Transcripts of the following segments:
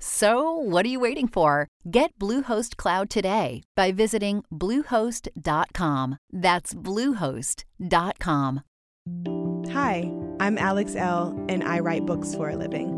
So, what are you waiting for? Get Bluehost Cloud today by visiting Bluehost.com. That's Bluehost.com. Hi, I'm Alex Elle, and I write books for a living.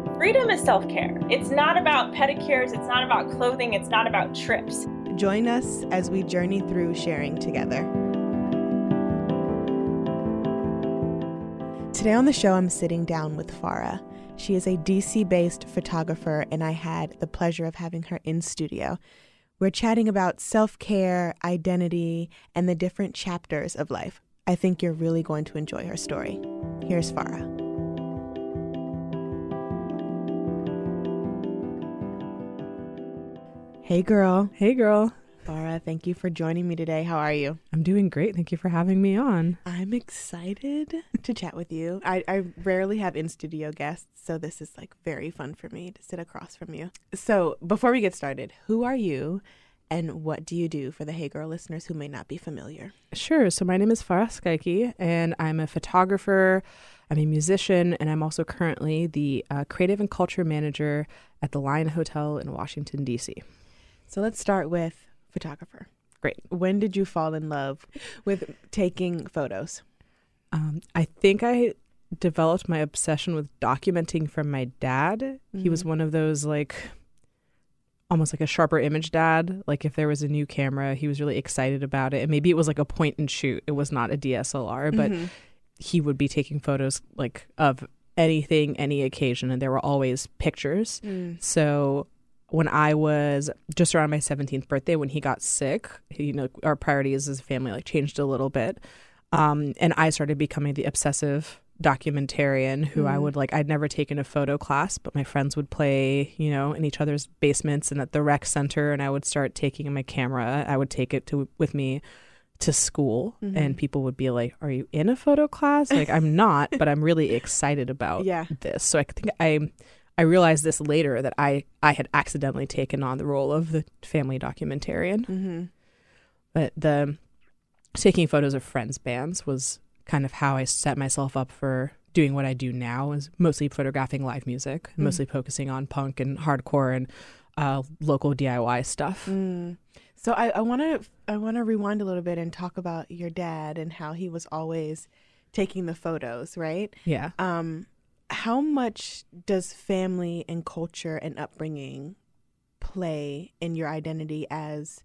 Freedom is self care. It's not about pedicures, it's not about clothing, it's not about trips. Join us as we journey through sharing together. Today on the show, I'm sitting down with Farrah. She is a DC based photographer, and I had the pleasure of having her in studio. We're chatting about self care, identity, and the different chapters of life. I think you're really going to enjoy her story. Here's Farrah. Hey, girl. Hey, girl. Farrah, thank you for joining me today. How are you? I'm doing great. Thank you for having me on. I'm excited to chat with you. I, I rarely have in studio guests, so this is like very fun for me to sit across from you. So, before we get started, who are you and what do you do for the Hey Girl listeners who may not be familiar? Sure. So, my name is Farrah Skeiky, and I'm a photographer, I'm a musician, and I'm also currently the uh, creative and culture manager at the LINE Hotel in Washington, D.C. So, let's start with photographer. Great. When did you fall in love with taking photos? Um, I think I developed my obsession with documenting from my dad. He was Mhm. one of those, like, almost like a sharper image dad. Like, if there was a new camera, he was really excited about it. And maybe it was like a point and shoot, it was not a DSLR, but Mhm. he would be taking photos like of anything, any occasion, and there were always pictures. Mm. So when I was just around my 17th birthday, when he got sick, you know, our priorities as a family like changed a little bit. Um, and I started becoming the obsessive documentarian who I Mm. would like, I'd never taken a photo class, but my friends would play, you know, in each other's basements and at the rec center. And I would start taking my camera. I would take it to with me to school Mhm. and people would be like, Are you in a photo class? Like, I'm not, but I'm really excited about Yeah. this. So I think I I realized this later that I I had accidentally taken on the role of the family documentarian. Mm-hmm. But the taking photos of friends' bands was kind of how I set myself up for doing what I do now is mostly photographing live music, Mm. mostly focusing on punk and hardcore and uh, local DIY stuff. Mm. So I, I want to I want to rewind a little bit and talk about your dad and how he was always taking the photos, right? Yeah. Um, how much does family and culture and upbringing play in your identity as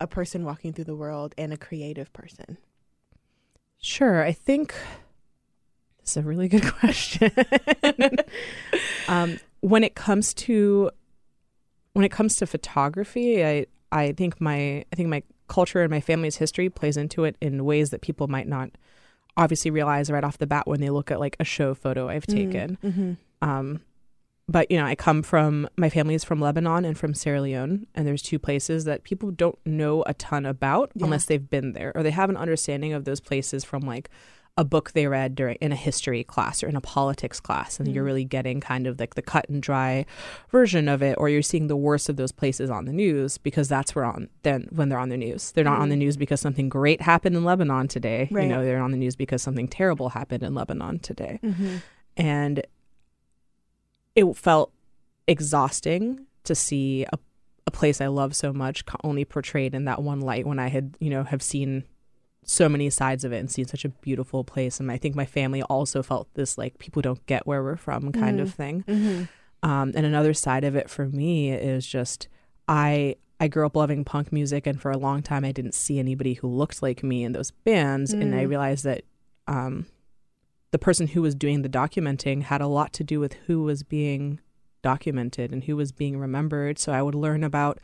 a person walking through the world and a creative person? Sure. I think this is a really good question. um, when it comes to when it comes to photography, I I think my I think my culture and my family's history plays into it in ways that people might not obviously realize right off the bat when they look at like a show photo I've taken. Mm-hmm. Um, but you know, I come from my family is from Lebanon and from Sierra Leone, and there's two places that people don't know a ton about Yeah. unless they've been there or they have an understanding of those places from like a book they read during in a history class or in a politics class, and you're Mhm. really getting kind of like the cut and dry version of it, or you're seeing the worst of those places on the news because that's where on then when they're on the news, they're not on the Mhm. news because something great happened in Lebanon today. Right. You know, they're on the news because something terrible happened in Lebanon today Mm-hmm. and it felt exhausting to see a, a place I love so much only portrayed in that one light when I had, you know, have seen so many sides of it and seen such a beautiful place. And I think my family also felt this like people don't get where we're from kind of thing. Um, and another side of it for me is just I I grew up loving punk music, and for a long time I didn't see anybody who looked like me in those bands, and I realized that um, the person who was doing the documenting had a lot to do with who was being documented and who was being remembered. So I would learn about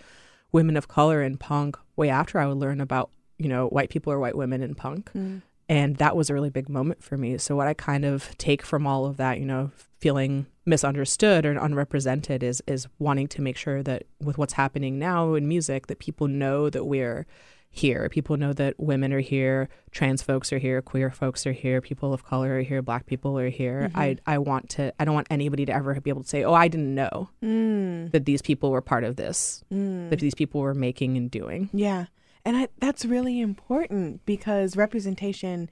women of color in punk way after I would learn about you know white people or white women in punk. Mm. And that was a really big moment for me. So, what I kind of take from all of that, you know, feeling misunderstood or unrepresented is is wanting to make sure that with what's happening now in music that people know that we're here. People know that women are here trans folks are here queer folks are here people of color are here black people are here. Mm-hmm. I i want to i don't want anybody to ever be able to say oh i didn't know mm. that these people were part of this mm. that these people were making and doing. Yeah. And I, that's really important because representation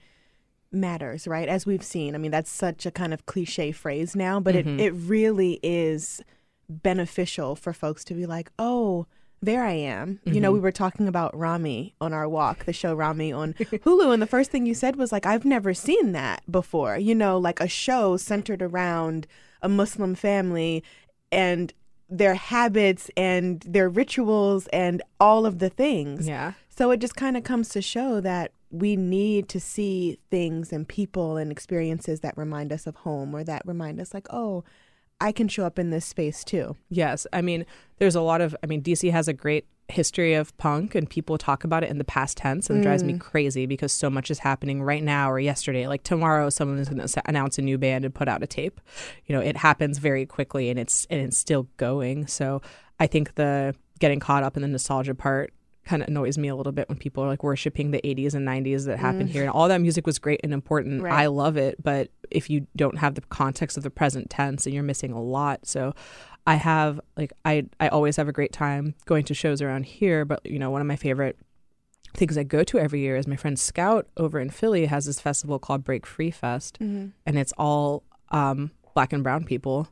matters, right? As we've seen. I mean, that's such a kind of cliche phrase now, but it, mm-hmm. it really is beneficial for folks to be like, oh, there I am. You know, mm-hmm. we were talking about Ramy on our walk, the show Ramy on Hulu, and the first thing you said was like, I've never seen that before. You know, like a show centered around a Muslim family and their habits and their rituals and all of the things. yeah So it just kind of comes to show that we need to see things and people and experiences that remind us of home or that remind us, like, oh, I can show up in this space too. Yes, I mean, there's a lot of. I mean, DC has a great history of punk, and people talk about it in the past tense, and it drives me mm. crazy because so much is happening right now or yesterday. Like tomorrow, someone is going to announce a new band and put out a tape. You know, it happens very quickly, and it's and it's still going. So I think the getting caught up in the nostalgia part kind of annoys me a little bit when people are like worshiping the 80s and 90s that happened here. And all that music was great and important. Right. i love it but if you don't have the context of the present tense and you're missing a lot. So i have like i i always have a great time going to shows around here but you know one of my favorite things i go to every year is my friend scout over in philly has this festival called break free fest and it's all um black and brown people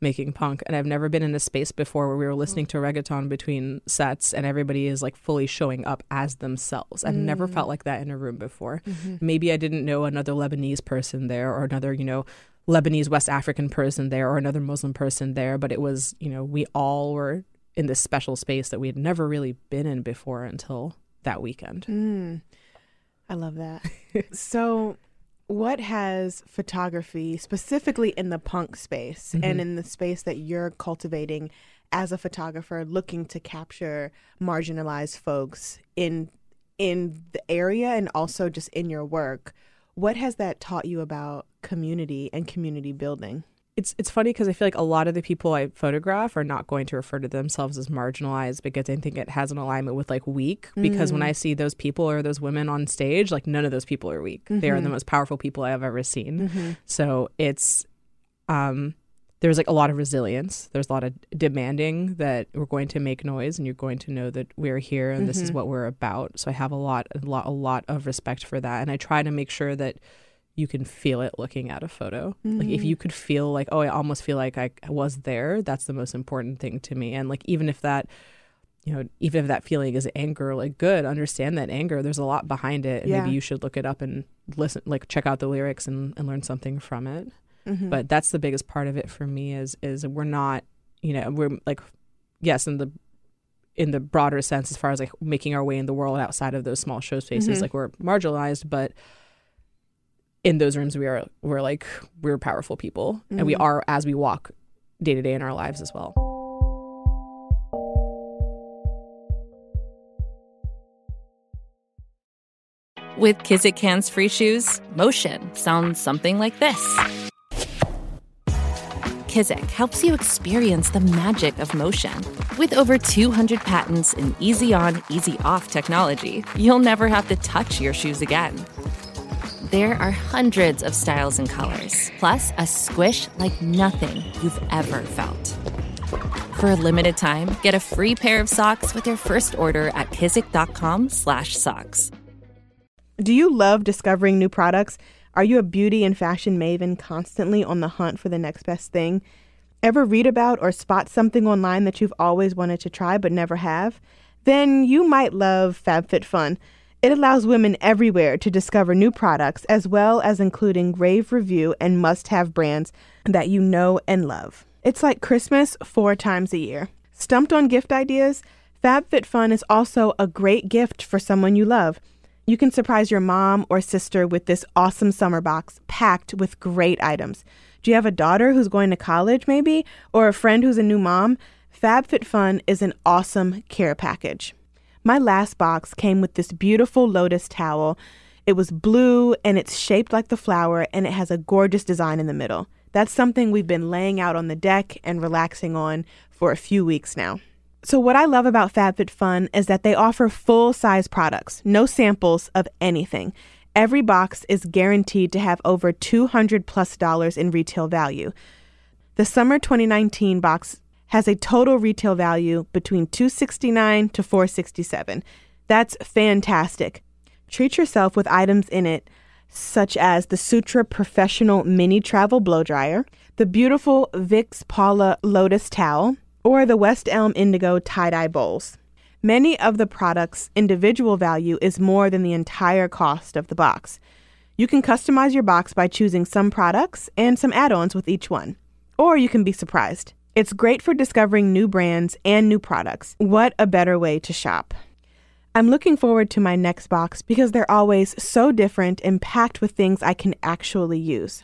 making punk and I've never been in a space before where we were listening mm. to reggaeton between sets and everybody is like fully showing up as themselves. I've never mm. felt like that in a room before. Mm-hmm. Maybe I didn't know another Lebanese person there or another, you know, Lebanese West African person there or another Muslim person there, but it was, you know, we all were in this special space that we had never really been in before until that weekend. Mm. I love that. so, what has photography, specifically in the punk space and mm-hmm. in the space that you're cultivating as a photographer, looking to capture marginalized folks in in the area and also just in your work? What has that taught you about community and community building? It's it's funny because I feel like a lot of the people I photograph are not going to refer to themselves as marginalized because I think it has an alignment with like weak. Because when mm. I see those people or those women on stage, like none of those people are weak. They are the mm-hmm. most powerful people I have ever seen. Mm-hmm. So it's um there's like a lot of resilience. There's a lot of demanding that we're going to make noise and you're going to know that we're here and this is mm-hmm. what we're about. So I have a lot a lot a lot of respect for that and I try to make sure that you can feel it looking at a photo. Like if you could feel like, oh, I almost feel like I was there, that's the most important thing to me. And like even if that you know, even if that feeling is anger, like good, understand that anger, there's a lot behind it. And Yeah. maybe you should look it up and listen like check out the lyrics and, and learn something from it. Mm-hmm. But that's the biggest part of it for me is is we're not, you know, we're like yes, in the in the broader sense as far as like making our way in the world outside of those small show spaces, Mhm. like we're marginalized, but in those rooms we are we're like we're powerful people and we Mhm. are as we walk day to day in our lives as well. With Kizik hands free shoes, motion sounds something like this. Kizik helps you experience the magic of motion. With over 200 patents and easy on, easy off technology, you'll never have to touch your shoes again. There are hundreds of styles and colors, plus a squish like nothing you've ever felt. For a limited time, get a free pair of socks with your first order at kizik.com/socks. Do you love discovering new products? Are you a beauty and fashion maven constantly on the hunt for the next best thing? Ever read about or spot something online that you've always wanted to try but never have? Then you might love FabFitFun. It allows women everywhere to discover new products as well as including rave review and must have brands that you know and love. It's like Christmas four times a year. Stumped on gift ideas? FabFitFun is also a great gift for someone you love. You can surprise your mom or sister with this awesome summer box packed with great items. Do you have a daughter who's going to college, maybe? Or a friend who's a new mom? FabFitFun is an awesome care package. My last box came with this beautiful lotus towel. It was blue and it's shaped like the flower and it has a gorgeous design in the middle. That's something we've been laying out on the deck and relaxing on for a few weeks now. So, what I love about FabFitFun is that they offer full size products, no samples of anything. Every box is guaranteed to have over 200 plus dollars in retail value. The summer 2019 box has a total retail value between 269 to 467. That's fantastic. Treat yourself with items in it such as the Sutra Professional Mini Travel Blow Dryer, the beautiful Vicks Paula Lotus Towel, or the West Elm Indigo Tie Dye Bowls. Many of the products' individual value is more than the entire cost of the box. You can customize your box by choosing some products and some add ons with each one. Or you can be surprised. It's great for discovering new brands and new products. What a better way to shop! I'm looking forward to my next box because they're always so different and packed with things I can actually use.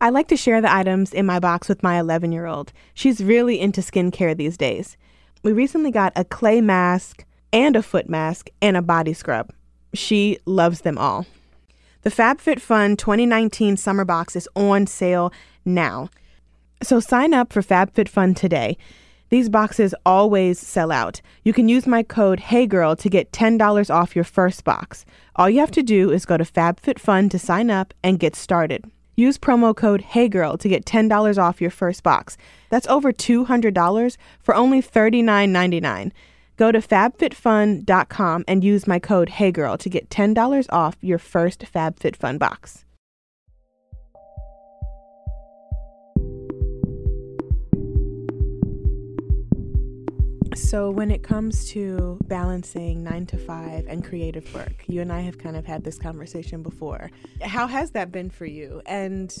I like to share the items in my box with my 11 year old. She's really into skincare these days. We recently got a clay mask and a foot mask and a body scrub. She loves them all. The FabFitFun 2019 summer box is on sale now. So sign up for FabFitFun today. These boxes always sell out. You can use my code HeyGirl to get $10 off your first box. All you have to do is go to FabFitFun to sign up and get started. Use promo code HeyGirl to get $10 off your first box. That's over $200 for only $39.99. Go to fabfitfun.com and use my code HeyGirl to get $10 off your first FabFitFun box. So, when it comes to balancing nine to five and creative work, you and I have kind of had this conversation before. How has that been for you? And,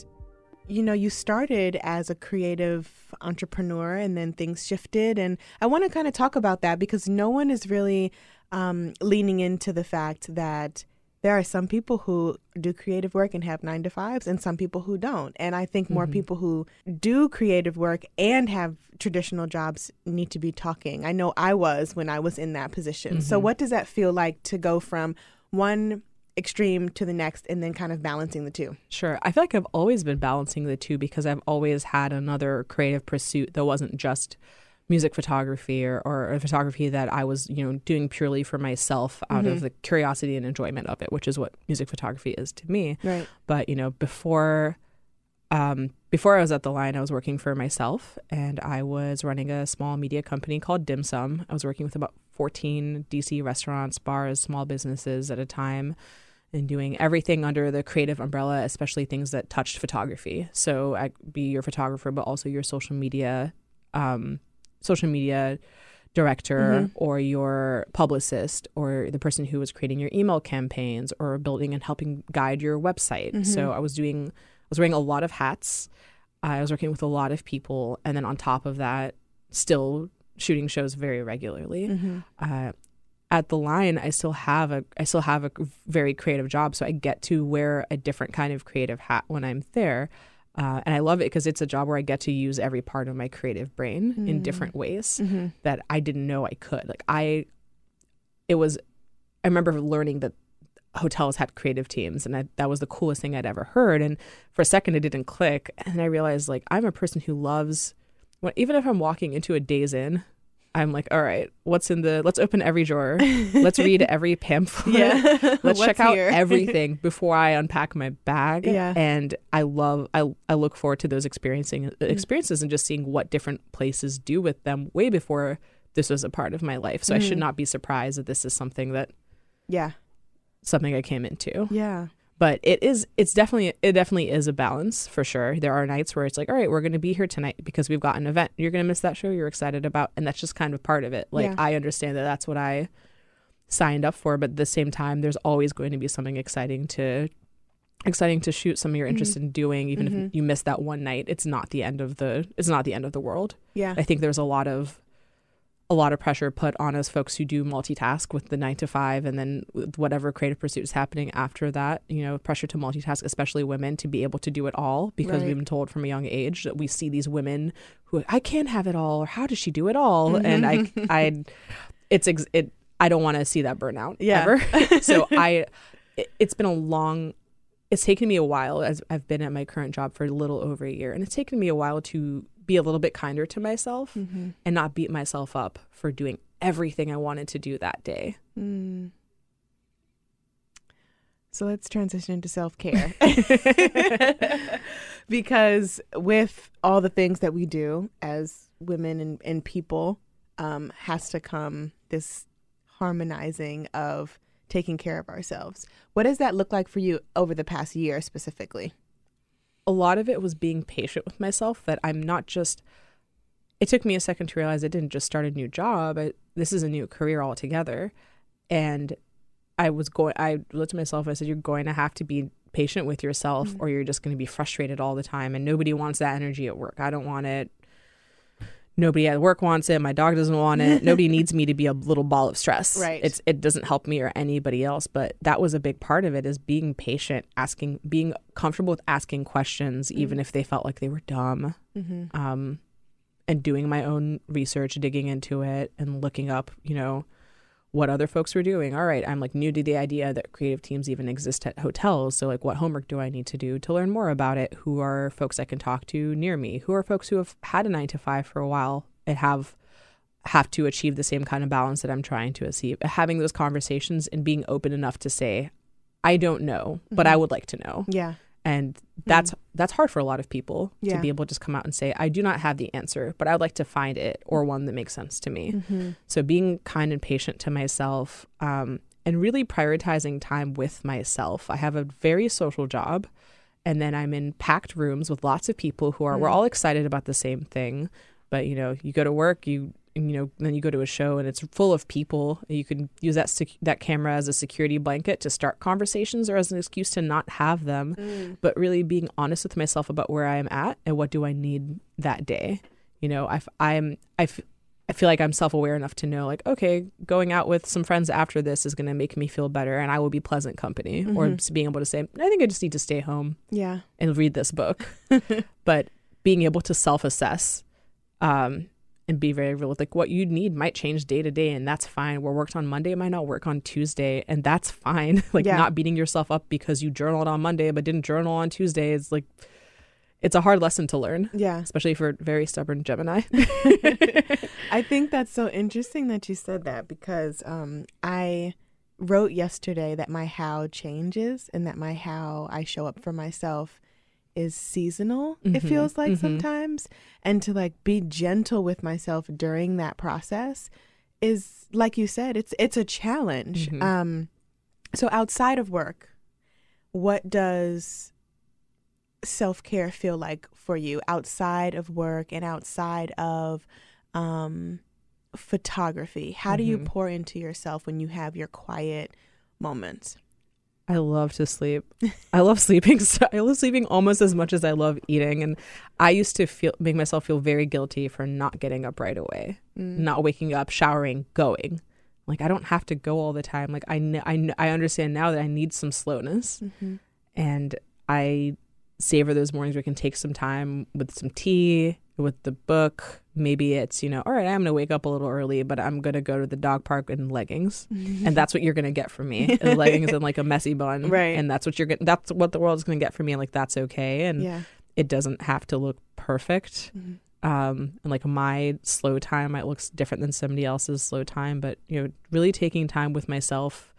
you know, you started as a creative entrepreneur and then things shifted. And I want to kind of talk about that because no one is really um, leaning into the fact that there are some people who do creative work and have nine to fives and some people who don't. And i think more mm-hmm. people who do creative work and have traditional jobs need to be talking. I know i was when i was in that position. Mm-hmm. so what does that feel like to go from one extreme to the next and then kind of balancing the two? Sure. I feel like i've always been balancing the two because i've always had another creative pursuit that wasn't just music photography or, or photography that I was, you know, doing purely for myself out mm-hmm. of the curiosity and enjoyment of it, which is what music photography is to me. Right. But, you know, before um, before I was at the line, I was working for myself and I was running a small media company called Dim Sum. I was working with about 14 DC restaurants, bars, small businesses at a time and doing everything under the creative umbrella, especially things that touched photography. So I'd be your photographer, but also your social media um, social media director mm-hmm. or your publicist or the person who was creating your email campaigns or building and helping guide your website. Mm-hmm. So I was doing I was wearing a lot of hats. I was working with a lot of people and then on top of that still shooting shows very regularly. Mm-hmm. Uh, at the line I still have a I still have a very creative job so I get to wear a different kind of creative hat when I'm there. Uh, and I love it because it's a job where I get to use every part of my creative brain mm. in different ways mm-hmm. that I didn't know I could. Like I, it was, I remember learning that hotels had creative teams, and I, that was the coolest thing I'd ever heard. And for a second, it didn't click, and I realized like I'm a person who loves, when, even if I'm walking into a Days Inn I'm like, all right, what's in the? Let's open every drawer. Let's read every pamphlet. Yeah. Let's check out everything before I unpack my bag. Yeah. And I love, I, I look forward to those experiencing mm. experiences and just seeing what different places do with them way before this was a part of my life. So mm. I should mm. not be surprised that this is something that, yeah, something I came into. Yeah. But it is it's definitely it definitely is a balance for sure there are nights where it's like all right we're going to be here tonight because we've got an event you're going to miss that show you're excited about and that's just kind of part of it like Yeah. i understand that that's what i signed up for but at the same time there's always going to be something exciting to exciting to shoot something you're interested in doing even Mhm. if you miss that one night it's not the end of the it's not the end of the world Yeah. I think there's a lot of a lot of pressure put on us folks who do multitask with the nine to five and then with whatever creative pursuit is happening after that. You know, pressure to multitask, especially women, to be able to do it all because Right. we've been told from a young age that we see these women who I can't have it all or how does she do it all? Mm-hmm. And I, I, it's ex- it. I don't want to see that burnout Yeah. ever. so I, it, it's been a long. It's taken me a while as I've been at my current job for a little over a year, and it's taken me a while to be a little bit kinder to myself Mm-hmm. and not beat myself up for doing everything I wanted to do that day. Mm. So let's transition into self care. because with all the things that we do as women and, and people, um, has to come this harmonizing of taking care of ourselves. What does that look like for you over the past year specifically? A lot of it was being patient with myself that I'm not just it took me a second to realize I didn't just start a new job. I, this is a new career altogether. And I was going I looked at myself I said you're going to have to be patient with yourself mm. or you're just going to be frustrated all the time and nobody wants that energy at work. I don't want it. Nobody at work wants it. My dog doesn't want it. Nobody needs me to be a little ball of stress. Right. It's it doesn't help me or anybody else. But that was a big part of it is being patient, asking, being comfortable with asking questions, even if they felt like they were dumb. Mm-hmm. Um, and doing my own research, digging into it, and looking up, you know, what other folks were doing. All right, I'm like new to the idea that creative teams even exist at hotels. So, like, what homework do I need to do to learn more about it? Who are folks I can talk to near me? Who are folks who have had a nine to five for a while and have have to achieve the same kind of balance that I'm trying to achieve? Having those conversations and being open enough to say, I don't know, but I mm-hmm. would like to know Yeah. And that's that's hard for a lot of people Yeah. to be able to just come out and say i do not have the answer but i would like to find it or one that makes sense to me. Mm-hmm. so being kind and patient to myself um, and really prioritizing time with myself. I have a very social job and then i'm in packed rooms with lots of people who are we're all excited about the same thing. But you know you go to work you you know then you go to a show and it's full of people you can use that sec- that camera as a security blanket to start conversations or as an excuse to not have them but really being honest with myself about where I am at and what do I need that day. You know, I, I'm I, f- I feel like I'm self aware enough to know like okay, going out with some friends after this is going to make me feel better and I will be pleasant company. Or being able to say I think I just need to stay home Yeah. and read this book. but being able to self assess um, and be very real with like what you need might change day to day and that's fine. What worked on Monday might not work on Tuesday and that's fine. like Yeah. not beating yourself up because you journaled on Monday but didn't journal on Tuesday is like it's a hard lesson to learn, Yeah. especially for very stubborn Gemini. I think that's so interesting that you said that because um, I wrote yesterday that my how changes and that my how I show up for myself is seasonal, it Mhm, feels like mhm. sometimes. And to like be gentle with myself during that process is like you said, it's it's a challenge. Mhm. Um so outside of work, what does self care feel like for you outside of work and outside of um, photography? How do you Mhm. pour into yourself when you have your quiet moments? I love to sleep. I love sleeping. So I love sleeping almost as much as I love eating. And I used to feel make myself feel very guilty for not getting up right away, mm. not waking up, showering, going. Like I don't have to go all the time. Like I kn- I kn- I understand now that I need some slowness, mm-hmm. and I savor those mornings where I can take some time with some tea, with the book. Maybe it's, you know, all right, I'm going to wake up a little early, but I'm going to go to the dog park in leggings. and that's what you're going to get from me is leggings and like a messy bun. Right. And that's what you're going that's what the world's going to get from me. And like, that's okay. And Yeah. it doesn't have to look perfect. Um, and like my slow time might look different than somebody else's slow time, but you know, really taking time with myself,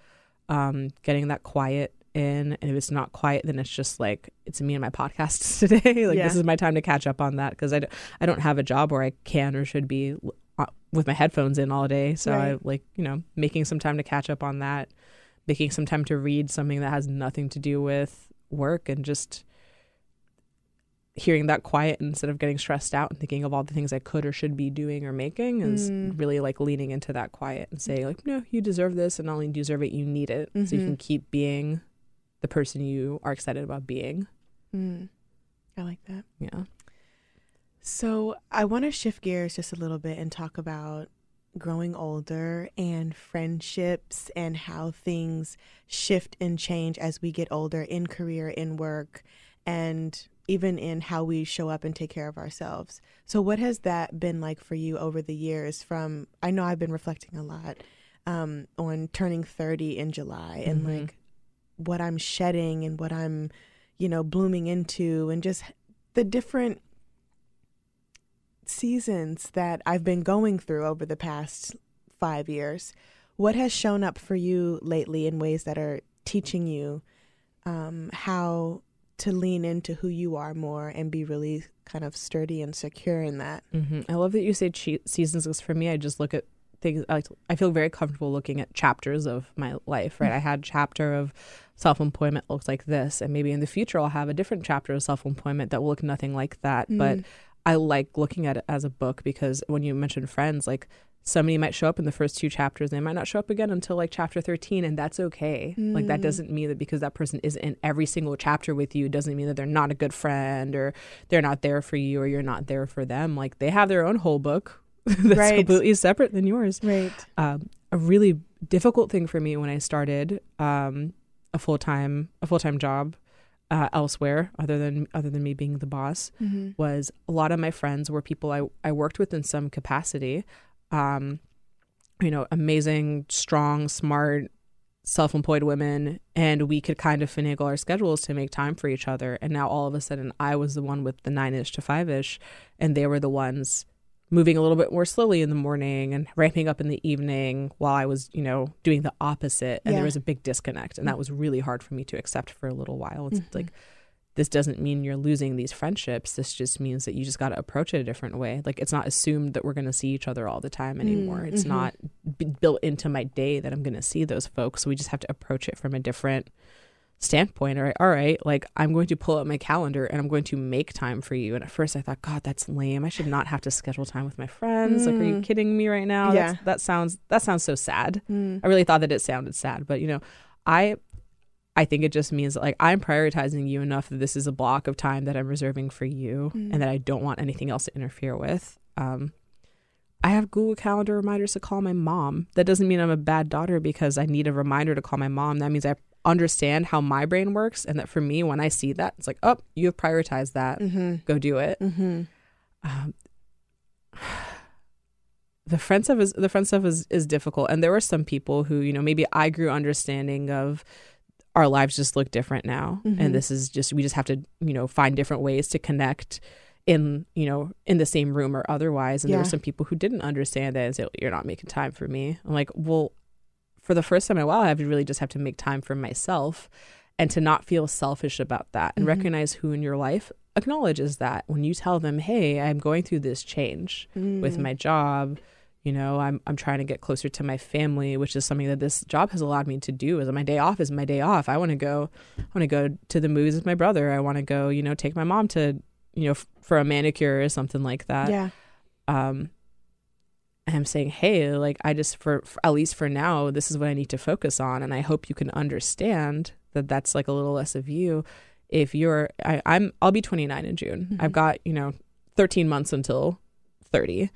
um, getting that quiet in. And if it's not quiet, then it's just like it's me and my podcasts today. like Yeah. this is my time to catch up on that because I, d- I don't have a job where I can or should be uh, with my headphones in all day. So I Right. like you know making some time to catch up on that. making some time to read something that has nothing to do with work and just hearing that quiet instead of getting stressed out and thinking of all the things I could or should be doing or making is Mm. really like leaning into that quiet and saying like no you deserve this and not only deserve it you need it so you Mhm. can keep being the person you are excited about being Mm. I like that. yeah So I want to shift gears just a little bit and talk about growing older and friendships and how things shift and change as we get older in career, in work, and even in how we show up and take care of ourselves. So, what has that been like for you over the years? From I know I've been reflecting a lot um, on turning 30 in July and Mhm. like what I'm shedding and what I'm, you know, blooming into, and just the different seasons that I've been going through over the past five years. What has shown up for you lately in ways that are teaching you um, how to lean into who you are more and be really kind of sturdy and secure in that? hmm I love that you say che- seasons because for me, I just look at things. I, like, I feel very comfortable looking at chapters of my life. Right, I had a chapter of self employment looks like this, and maybe in the future I'll have a different chapter of self employment that will look nothing like that. But Mm. I like looking at it as a book because when you mentioned friends, like somebody might show up in the first two chapters, they might not show up again until like chapter 13, and that's okay. Like that Mm. doesn't mean that because that person isn't in every single chapter with you, doesn't mean that they're not a good friend or they're not there for you or you're not there for them. Like they have their own whole book that's Right. completely separate than yours Right. um, a really difficult thing for me when I started um, a full time a full time job uh, elsewhere, other than other than me being the boss, Mm-hmm. was a lot of my friends were people I I worked with in some capacity. Um, you know, amazing, strong, smart, self employed women, and we could kind of finagle our schedules to make time for each other. And now all of a sudden, I was the one with the nine ish to five ish, and they were the ones moving a little bit more slowly in the morning and ramping up in the evening while I was, you know, doing the opposite. And Yeah. there was a big disconnect. And that was really hard for me to accept for a little while. It's Mhm. like, this doesn't mean you're losing these friendships. This just means that you just got to approach it a different way. Like, it's not assumed that we're going to see each other all the time anymore. Mm, It's not b- built into my day that I'm going to see those folks. So we just have to approach it from a different standpoint all right all right like i'm going to pull up my calendar and i'm going to make time for you and at first i thought god that's lame i should not have to schedule time with my friends like are you Mm. kidding me right now Yeah. That's, that sounds that sounds so sad Mm. i really thought that it sounded sad but you know i i think it just means that like i'm prioritizing you enough that this is a block of time that i'm reserving for you Mm. and that i don't want anything else to interfere with um I have Google Calendar reminders to call my mom. That doesn't mean I'm a bad daughter because I need a reminder to call my mom. That means I understand how my brain works, and that for me, when I see that, it's like, oh, you have prioritized that. Mm-hmm. Go do it. Mm-hmm. Um, the friend stuff is the friend stuff is is difficult, and there were some people who you know maybe I grew understanding of our lives just look different now, Mhm. and this is just we just have to you know find different ways to connect in you know in the same room or otherwise and there were some people who didn't understand that and say you're not making time for me i'm like well for the first time in a while i have to really just have to make time for myself and to not feel selfish about that and Mhm. recognize who in your life acknowledges that when you tell them hey i'm going through this change with Mm. my job you know i'm i'm trying to get closer to my family which is something that this job has allowed me to do is my day off is my day off i want to go i want to go to the movies with my brother i want to go you know take my mom to you know f- for a manicure or something like that yeah. um i'm saying hey like i just for, for at least for now this is what i need to focus on and i hope you can understand that that's like a little less of you. If you're I, i'm i'll be 29 in june. Mhm. i've got you know 13 months until 30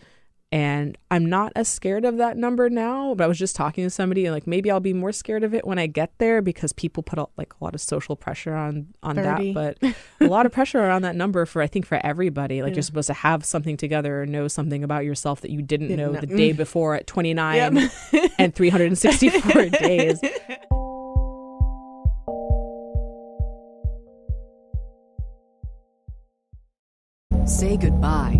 and i'm not as scared of that number now but i was just talking to somebody and like maybe i'll be more scared of it when i get there because people put a, like a lot of social pressure on on 30. that but a lot of pressure around that number for I think for everybody. Like Yeah. you're supposed to have something together or know something about yourself that you didn't, Didn't know know. the day Mm. before at 29 and 364 days. Say goodbye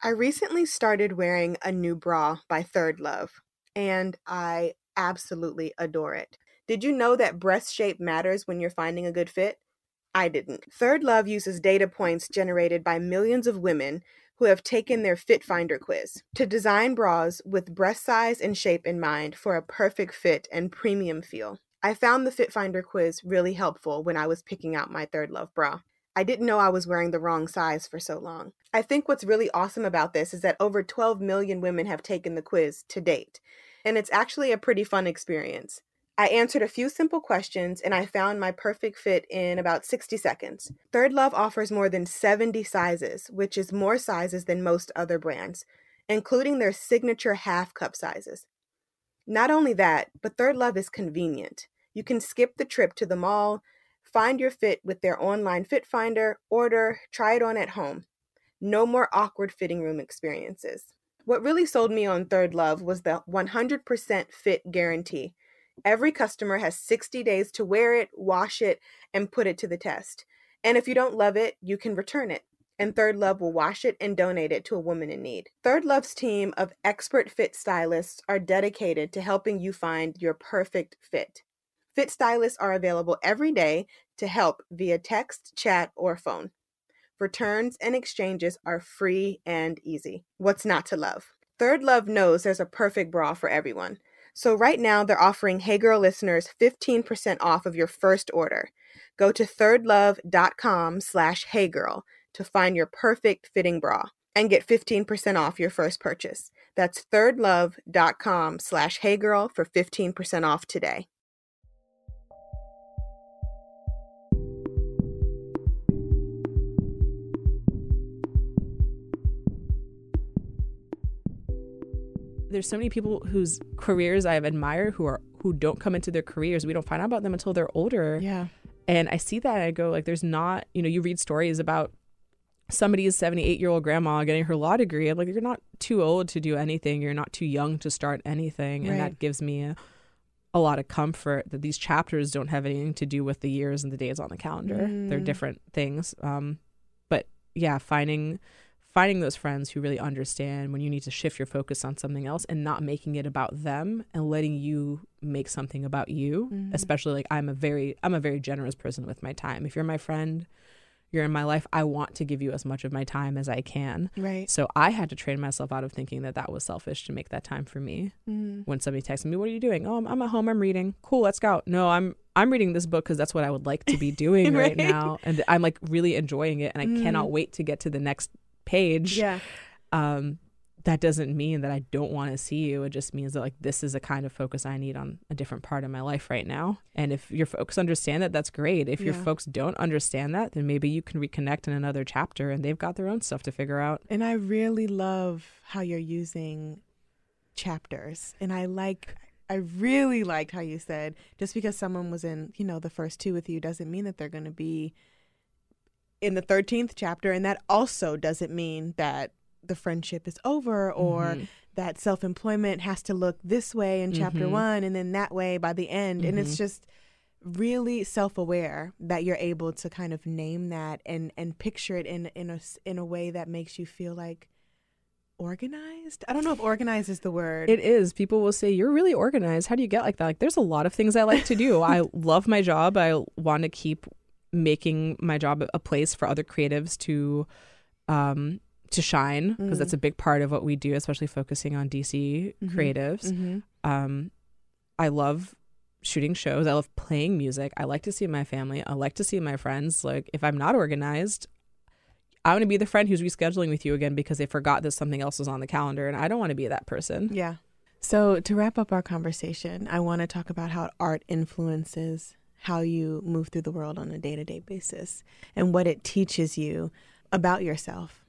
I recently started wearing a new bra by Third Love, and I absolutely adore it. Did you know that breast shape matters when you're finding a good fit? I didn't. Third Love uses data points generated by millions of women who have taken their Fit Finder quiz to design bras with breast size and shape in mind for a perfect fit and premium feel. I found the Fit Finder quiz really helpful when I was picking out my Third Love bra. I didn't know I was wearing the wrong size for so long. I think what's really awesome about this is that over 12 million women have taken the quiz to date, and it's actually a pretty fun experience. I answered a few simple questions and I found my perfect fit in about 60 seconds. Third Love offers more than 70 sizes, which is more sizes than most other brands, including their signature half cup sizes. Not only that, but Third Love is convenient. You can skip the trip to the mall, Find your fit with their online fit finder, order, try it on at home. No more awkward fitting room experiences. What really sold me on Third Love was the 100% fit guarantee. Every customer has 60 days to wear it, wash it, and put it to the test. And if you don't love it, you can return it. And Third Love will wash it and donate it to a woman in need. Third Love's team of expert fit stylists are dedicated to helping you find your perfect fit. Fit stylists are available every day to help via text, chat, or phone. Returns and exchanges are free and easy. What's not to love? Third Love knows there's a perfect bra for everyone. So right now they're offering Hey Girl listeners 15% off of your first order. Go to thirdlove.com slash heygirl to find your perfect fitting bra and get 15% off your first purchase. That's thirdlove.com slash heygirl for 15% off today. There's so many people whose careers I've admired who are who don't come into their careers. We don't find out about them until they're older. Yeah. And I see that and I go like there's not, you know, you read stories about somebody's 78 year old grandma getting her law degree. I'm like, you're not too old to do anything. You're not too young to start anything. And Right. that gives me a, a lot of comfort that these chapters don't have anything to do with the years and the days on the calendar. They're Mm. different things. Um, but yeah, finding finding those friends who really understand when you need to shift your focus on something else and not making it about them and letting you make something about you Mhm. especially like i'm a very i'm a very generous person with my time if you're my friend you're in my life i want to give you as much of my time as i can Right. so i had to train myself out of thinking that that was selfish to make that time for me Mm. when somebody texts me what are you doing oh i'm, I'm at home i'm reading cool let's go no i'm i'm reading this book because that's what i would like to be doing right. Right. now and i'm like really enjoying it and i Mm. cannot wait to get to the next page Yeah. um that doesn't mean that i don't want to see you. It just means that like this is a kind of focus i need on a different part of my life right now. And if your folks understand that that's great. If your folks don't understand that then maybe you can reconnect in another chapter and they've got their own stuff to figure out. And I really love how you're using chapters. And I like I really liked how you said just because someone was in, you know, the first two with you doesn't mean that they're going to be in the 13th chapter and that also doesn't mean that the friendship is over or Mhm. that self-employment has to look this way in chapter Mhm. 1 and then that way by the end and it's Mhm. just really self-aware that you're able to kind of name that and and picture it in in a in a way that makes you feel like organized. I don't know if organized is the word. It is. People will say, You're really organized. How do you get like that? Like, there's a lot of things I like to do. I love my job. I want to keep making my job a place for other creatives to um to shine because Mm. that's a big part of what we do especially focusing on DC Mhm. creatives Mhm. um I love shooting shows I love playing music I like to see my family I like to see my friends like if I'm not organized I want to be the friend who's rescheduling with you again because they forgot that something else was on the calendar and I don't want to be that person Yeah. So, to wrap up our conversation, I want to talk about how art influences how you move through the world on a day to day basis and what it teaches you about yourself.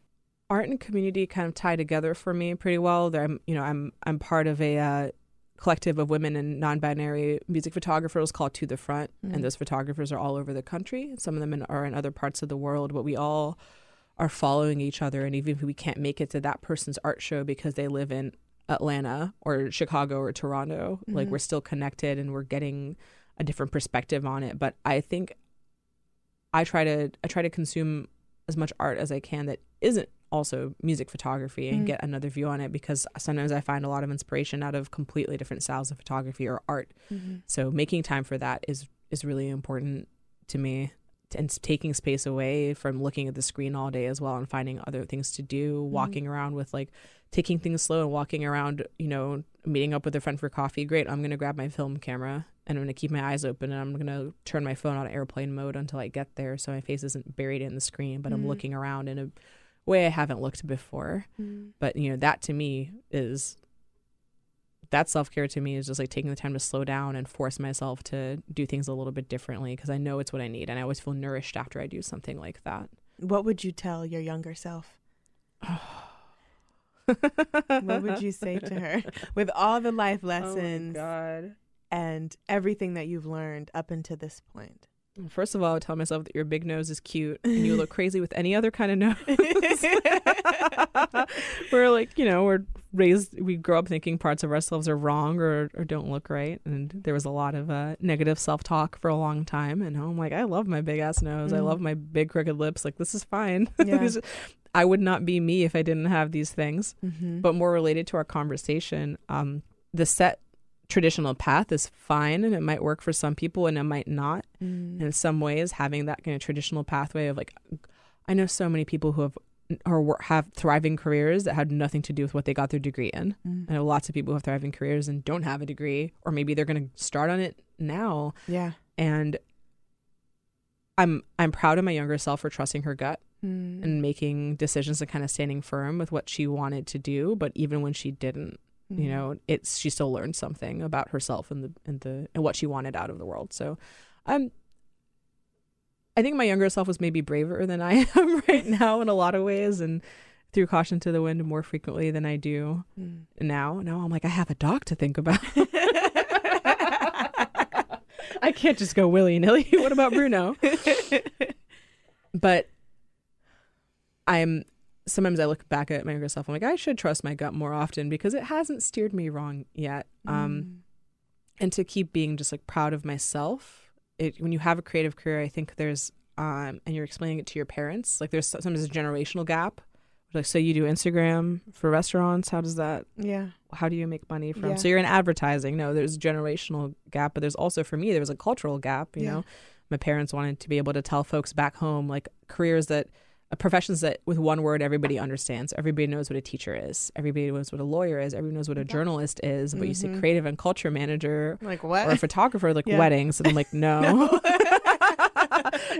art and community kind of tie together for me pretty well. There, I'm, you know, I'm I'm part of a uh, collective of women and non-binary music photographers called To the Front, Mm. and those photographers are all over the country. Some of them in, are in other parts of the world, but we all are following each other. And even if we can't make it to that person's art show because they live in Atlanta or Chicago or Toronto, like Mhm. we're still connected and we're getting a different perspective on it. But I think I try to I try to consume as much art as I can that isn't also music photography and Mm. get another view on it because sometimes I find a lot of inspiration out of completely different styles of photography or art. Mhm. So making time for that is is really important to me and taking space away from looking at the screen all day as well and finding other things to do walking around with like taking things slow and walking around you know meeting up with a friend for coffee great i'm going to grab my film camera and i'm going to keep my eyes open and i'm going to turn my phone on airplane mode until i get there so my face isn't buried in the screen but i'm Mhm. looking around in a way i haven't looked before Mm. but you know that to me is that self-care to me is just like taking the time to slow down and force myself to do things a little bit differently because i know it's what i need and i always feel nourished after i do something like that What would you tell your younger self? What would you say to her with all the life lessons oh my god and everything that you've learned up until this point? First of all, I would tell myself that your big nose is cute and you look crazy with any other kind of nose. we're like, you know, we're raised, we grow up thinking parts of ourselves are wrong or, or don't look right. And there was a lot of uh, negative self talk for a long time. And I'm like, I love my big ass nose. I Mm. love my big crooked lips. Like, this is fine. Yeah. I would not be me if I didn't have these things Mm-hmm. but more related to our conversation, um, the set traditional path is fine and it might work for some people and it might not. Mm. In some ways, having that kind of traditional pathway of like, I know so many people who have or have thriving careers that had nothing to do with what they got their degree in. Mm. I know lots of people who have thriving careers and don't have a degree, or maybe they're going to start on it now. Yeah. And I'm I'm proud of my younger self for trusting her gut Mm. and making decisions and kind of standing firm with what she wanted to do. But even when she didn't, Mm-hmm. you know, it's she still learned something about herself and the and the and what she wanted out of the world. So, um, I think my younger self was maybe braver than I am right now in a lot of ways, and threw caution to the wind more frequently than I do Mm. now. Now I'm like, I have a dog to think about. I can't just go willy nilly. what about Bruno? but I'm sometimes I look back at my younger self. I'm like, I should trust my gut more often because it hasn't steered me wrong yet. Mm. Um, and to keep being just like proud of myself. It, when you have a creative career, I think there's um, and you're explaining it to your parents. Like there's sometimes a generational gap. Like, so you do Instagram for restaurants. How does that? yeah. How do you make money from? Yeah. So you're in advertising. No, there's a generational gap, but there's also for me there was a cultural gap. You Yeah. know, my parents wanted to be able to tell folks back home like careers that professions that with one word everybody understands. Everybody knows what a teacher is. Everybody knows what a lawyer is. Everybody knows what a journalist is. But you say creative and culture manager Like what, or a photographer like Yeah. weddings. And i'm like no,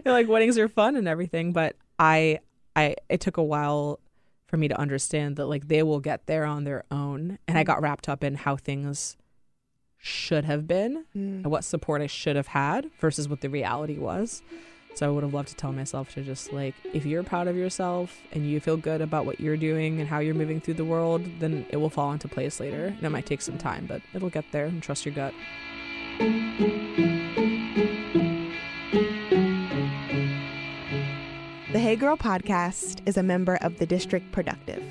They're like weddings are fun and everything. But i i it took a while for me to understand that like they will get there on their own. And i got wrapped up in how things should have been Mm. and what support I should have had versus what the reality was. So I would have loved to tell myself to just like, if you're proud of yourself and you feel good about what you're doing and how you're moving through the world, then it will fall into place later. And it might take some time, but it'll get there and trust your gut. The Hey Girl podcast is a member of the District Productive,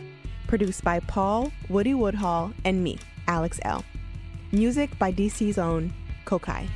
produced by Paul, Woody Woodhall, and me, Alex Elle. Music by DC's own Kokayi.